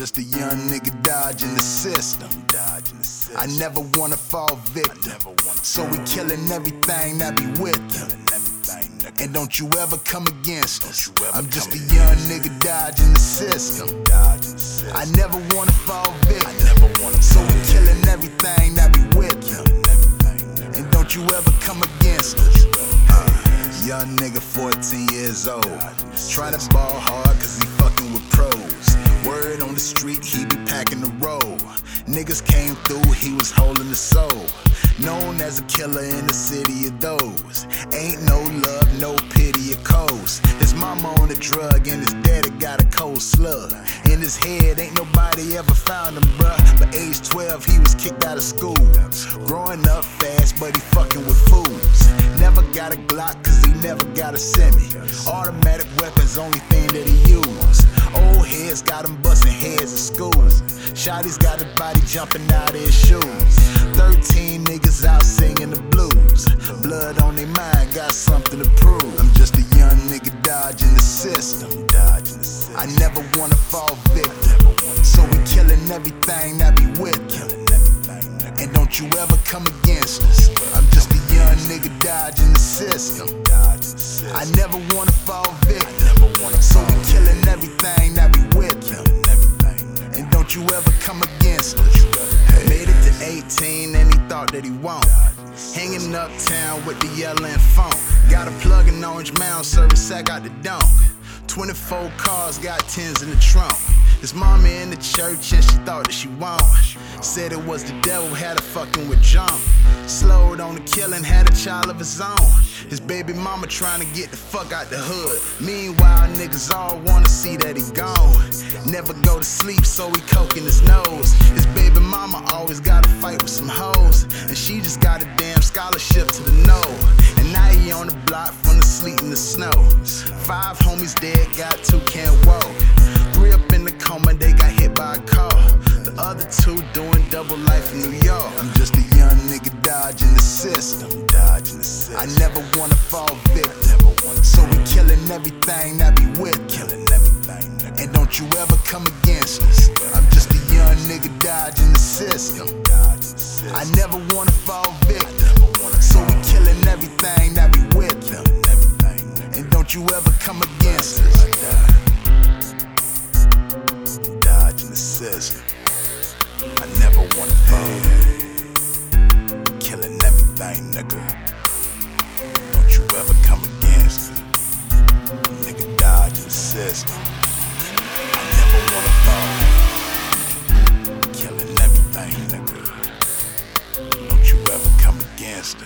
just a young nigga dodging the system. Dodging the system. I never wanna fall victim. wanna so we killing everything that be with them. And don't you ever come against us. I'm just a young nigga dodging the system. I never wanna fall victim. So we killing everything that be with them. And don't you ever come against us. Young nigga, 14 years old. Try to ball hard cause he fucking with pros. Word on the street, he be packing the roll. Niggas came through, he was holding the soul. Known as a killer in the city of those. Ain't no love, no pity or coast. His mama on a drug and his daddy got a cold slug. In his head, ain't nobody ever found him, bruh. But age 12, he was kicked out of school. Growing up fast, but he fucking with fools. Got a Glock, cause he never got a semi. Automatic weapons, only thing that he used. Old heads got him busting heads in school. Shotty's got his body jumping out of his shoes. 13 niggas out singing the blues. Blood on their mind, got something to prove. I'm just a young nigga dodging the system. I never wanna fall victim. So we killing everything that be with nigga. And don't you ever come against us. I'm just a young nigga dodging the system. Dodging the system. I never wanna fall victim. never wanna So we killing everything that be with them. Killing everything, nigga. And don't you ever come against us. Made it to 18 and he thought that he won't. Hanging uptown with the yelling phone. Got a plug in Orange Mound, service sack got the dunk. 24 cars, got 10s in the trunk. His mama in the church and she thought that she won't. Said it was the devil, had her fucking with jump. Slowed on the killing, had a child of his own. His baby mama trying to get the fuck out the hood. Meanwhile, niggas all wanna see that he gone. Never go to sleep, so he coking his nose. His baby mama always gotta fight with some hoes. And she just got a damn scholarship to the no. And now he on the block from the sleet and the snow. Five homies dead, got two can't walk. Three up in the coma, they got by car. The other two doing double life in New York. I'm just a young nigga dodging the system. Dodging the system. I never wanna fall victim. So we killing everything that be with. Killing everything. And don't you ever come against us. I'm just a young nigga dodging the system. Dodging the system. I never wanna fall victim. So we killing everything that be with them. Killing everything, nigga. And don't you ever come against us. Nigga. Don't you ever come against it. Nigga, dodging the system. I never wanna fall. Killing everything, nigga. Don't you ever come against.